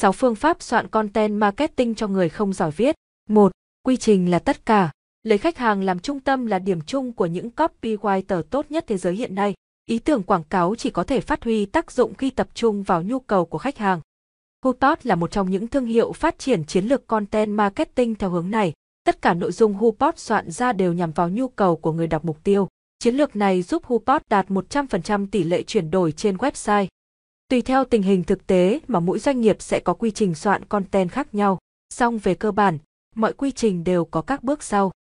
6 phương pháp soạn content marketing cho người không giỏi viết. 1. Quy trình là tất cả. Lấy khách hàng làm trung tâm là điểm chung của những copywriter tốt nhất thế giới hiện nay. Ý tưởng quảng cáo chỉ có thể phát huy tác dụng khi tập trung vào nhu cầu của khách hàng. Hupot là một trong những thương hiệu phát triển chiến lược content marketing theo hướng này. Tất cả nội dung Hupot soạn ra đều nhằm vào nhu cầu của người đọc mục tiêu. Chiến lược này giúp Hupot đạt 100% tỷ lệ chuyển đổi trên website. Tùy theo tình hình thực tế mà mỗi doanh nghiệp sẽ có quy trình soạn content khác nhau, song về cơ bản, mọi quy trình đều có các bước sau.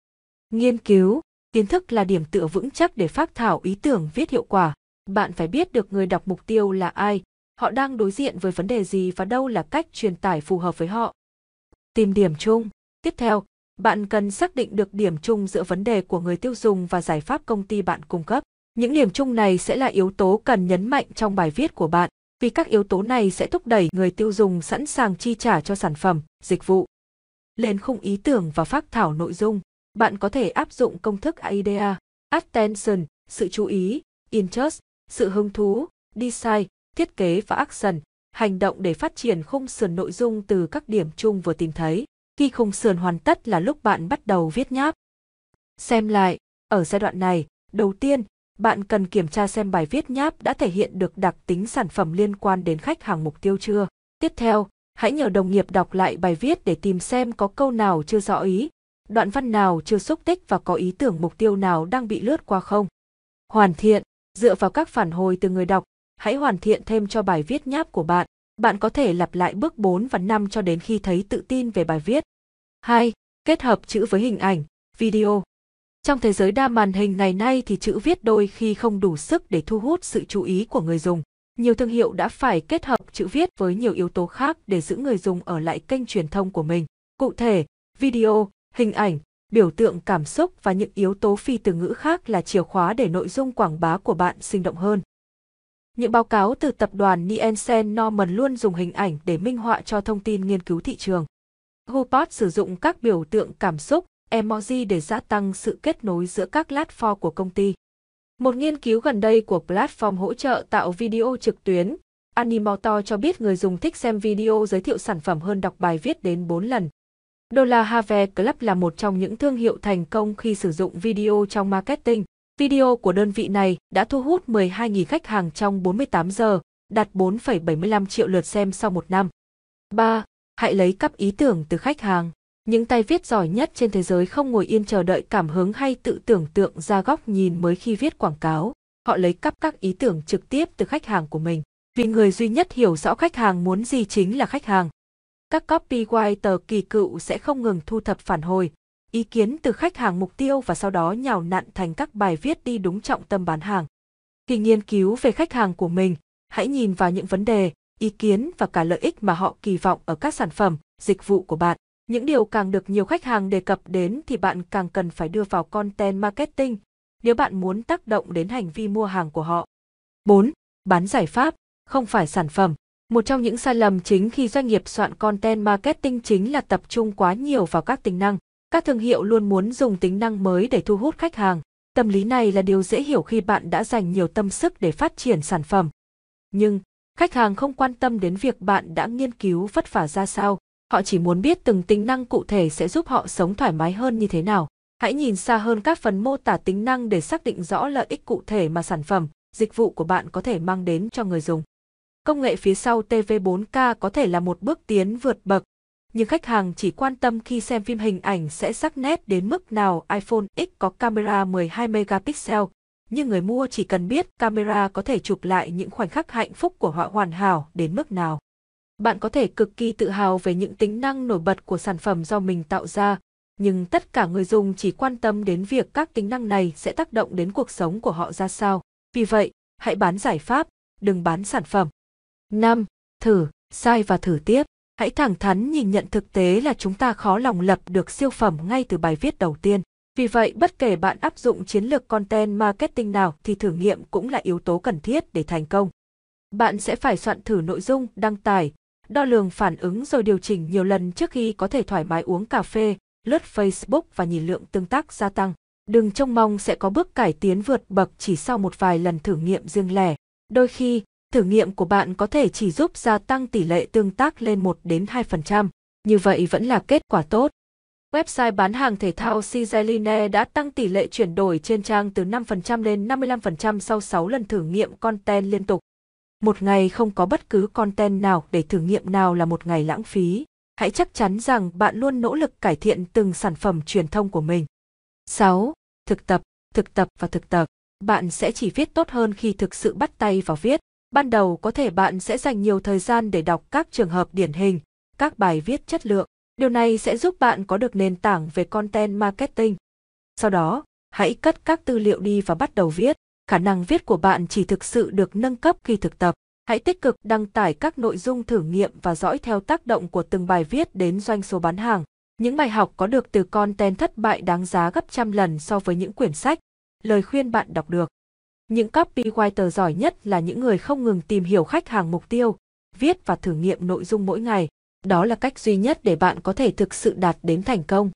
Nghiên cứu, kiến thức là điểm tựa vững chắc để phát thảo ý tưởng viết hiệu quả. Bạn phải biết được người đọc mục tiêu là ai, họ đang đối diện với vấn đề gì và đâu là cách truyền tải phù hợp với họ. Tìm điểm chung. Tiếp theo, bạn cần xác định được điểm chung giữa vấn đề của người tiêu dùng và giải pháp công ty bạn cung cấp. Những điểm chung này sẽ là yếu tố cần nhấn mạnh trong bài viết của bạn, vì các yếu tố này sẽ thúc đẩy người tiêu dùng sẵn sàng chi trả cho sản phẩm, dịch vụ. Lên khung ý tưởng và phát thảo nội dung, bạn có thể áp dụng công thức AIDA, attention, sự chú ý, interest, sự hứng thú, design, thiết kế và action, hành động để phát triển khung sườn nội dung từ các điểm chung vừa tìm thấy. Khi khung sườn hoàn tất là lúc bạn bắt đầu viết nháp. Xem lại, ở giai đoạn này, đầu tiên, bạn cần kiểm tra xem bài viết nháp đã thể hiện được đặc tính sản phẩm liên quan đến khách hàng mục tiêu chưa. Tiếp theo, hãy nhờ đồng nghiệp đọc lại bài viết để tìm xem có câu nào chưa rõ ý, đoạn văn nào chưa xúc tích và có ý tưởng mục tiêu nào đang bị lướt qua không. Hoàn thiện, dựa vào các phản hồi từ người đọc, hãy hoàn thiện thêm cho bài viết nháp của bạn. Bạn có thể lặp lại bước 4 và 5 cho đến khi thấy tự tin về bài viết. 2. Kết hợp chữ với hình ảnh, video. Trong thế giới đa màn hình ngày nay thì chữ viết đôi khi không đủ sức để thu hút sự chú ý của người dùng. Nhiều thương hiệu đã phải kết hợp chữ viết với nhiều yếu tố khác để giữ người dùng ở lại kênh truyền thông của mình. Cụ thể, video, hình ảnh, biểu tượng cảm xúc và những yếu tố phi từ ngữ khác là chìa khóa để nội dung quảng bá của bạn sinh động hơn. Những báo cáo từ tập đoàn Nielsen Norman luôn dùng hình ảnh để minh họa cho thông tin nghiên cứu thị trường. Hupot sử dụng các biểu tượng cảm xúc, emoji để gia tăng sự kết nối giữa các platform của công ty. Một nghiên cứu gần đây của platform hỗ trợ tạo video trực tuyến, Animoto cho biết người dùng thích xem video giới thiệu sản phẩm hơn đọc bài viết đến 4 lần. Dollar Have Club là một trong những thương hiệu thành công khi sử dụng video trong marketing. Video của đơn vị này đã thu hút 12.000 khách hàng trong 48 giờ, đạt 4,75 triệu lượt xem sau một năm. 3. Hãy lấy cắp ý tưởng từ khách hàng. Những tay viết giỏi nhất trên thế giới không ngồi yên chờ đợi cảm hứng hay tự tưởng tượng ra góc nhìn mới khi viết quảng cáo. Họ lấy cắp các ý tưởng trực tiếp từ khách hàng của mình. Vì người duy nhất hiểu rõ khách hàng muốn gì chính là khách hàng. Các copywriter kỳ cựu sẽ không ngừng thu thập phản hồi, ý kiến từ khách hàng mục tiêu và sau đó nhào nặn thành các bài viết đi đúng trọng tâm bán hàng. Khi nghiên cứu về khách hàng của mình, hãy nhìn vào những vấn đề, ý kiến và cả lợi ích mà họ kỳ vọng ở các sản phẩm, dịch vụ của bạn. Những điều càng được nhiều khách hàng đề cập đến thì bạn càng cần phải đưa vào content marketing nếu bạn muốn tác động đến hành vi mua hàng của họ. 4. Bán giải pháp, không phải sản phẩm. Một trong những sai lầm chính khi doanh nghiệp soạn content marketing chính là tập trung quá nhiều vào các tính năng. Các thương hiệu luôn muốn dùng tính năng mới để thu hút khách hàng. Tâm lý này là điều dễ hiểu khi bạn đã dành nhiều tâm sức để phát triển sản phẩm. Nhưng, khách hàng không quan tâm đến việc bạn đã nghiên cứu vất vả ra sao, họ chỉ muốn biết từng tính năng cụ thể sẽ giúp họ sống thoải mái hơn như thế nào. Hãy nhìn xa hơn các phần mô tả tính năng để xác định rõ lợi ích cụ thể mà sản phẩm, dịch vụ của bạn có thể mang đến cho người dùng. Công nghệ phía sau TV4K có thể là một bước tiến vượt bậc, nhưng khách hàng chỉ quan tâm khi xem phim hình ảnh sẽ sắc nét đến mức nào iPhone X có camera 12 megapixel, nhưng người mua chỉ cần biết camera có thể chụp lại những khoảnh khắc hạnh phúc của họ hoàn hảo đến mức nào. Bạn có thể cực kỳ tự hào về những tính năng nổi bật của sản phẩm do mình tạo ra, nhưng tất cả người dùng chỉ quan tâm đến việc các tính năng này sẽ tác động đến cuộc sống của họ ra sao. Vì vậy, hãy bán giải pháp, đừng bán sản phẩm. 5. Thử, sai và thử tiếp. Hãy thẳng thắn nhìn nhận thực tế là chúng ta khó lòng lập được siêu phẩm ngay từ bài viết đầu tiên. Vì vậy, bất kể bạn áp dụng chiến lược content marketing nào thì thử nghiệm cũng là yếu tố cần thiết để thành công. Bạn sẽ phải soạn thử nội dung, đăng tải, đo lường phản ứng rồi điều chỉnh nhiều lần trước khi có thể thoải mái uống cà phê, lướt Facebook và nhìn lượng tương tác gia tăng. Đừng trông mong sẽ có bước cải tiến vượt bậc chỉ sau một vài lần thử nghiệm riêng lẻ. Đôi khi, thử nghiệm của bạn có thể chỉ giúp gia tăng tỷ lệ tương tác lên 1 đến 2%, như vậy vẫn là kết quả tốt. Website bán hàng thể thao Cizeline đã tăng tỷ lệ chuyển đổi trên trang từ 5% lên 55% sau 6 lần thử nghiệm content liên tục. Một ngày không có bất cứ content nào để thử nghiệm nào là một ngày lãng phí. Hãy chắc chắn rằng bạn luôn nỗ lực cải thiện từng sản phẩm truyền thông của mình. 6. Thực tập, thực tập và thực tập. Bạn sẽ chỉ viết tốt hơn khi thực sự bắt tay vào viết. Ban đầu có thể bạn sẽ dành nhiều thời gian để đọc các trường hợp điển hình, các bài viết chất lượng. Điều này sẽ giúp bạn có được nền tảng về content marketing. Sau đó, hãy cất các tư liệu đi và bắt đầu viết. Khả năng viết của bạn chỉ thực sự được nâng cấp khi thực tập. Hãy tích cực đăng tải các nội dung thử nghiệm và dõi theo tác động của từng bài viết đến doanh số bán hàng. Những bài học có được từ content thất bại đáng giá gấp trăm lần so với những quyển sách, lời khuyên bạn đọc được. Những copywriter giỏi nhất là những người không ngừng tìm hiểu khách hàng mục tiêu, viết và thử nghiệm nội dung mỗi ngày. Đó là cách duy nhất để bạn có thể thực sự đạt đến thành công.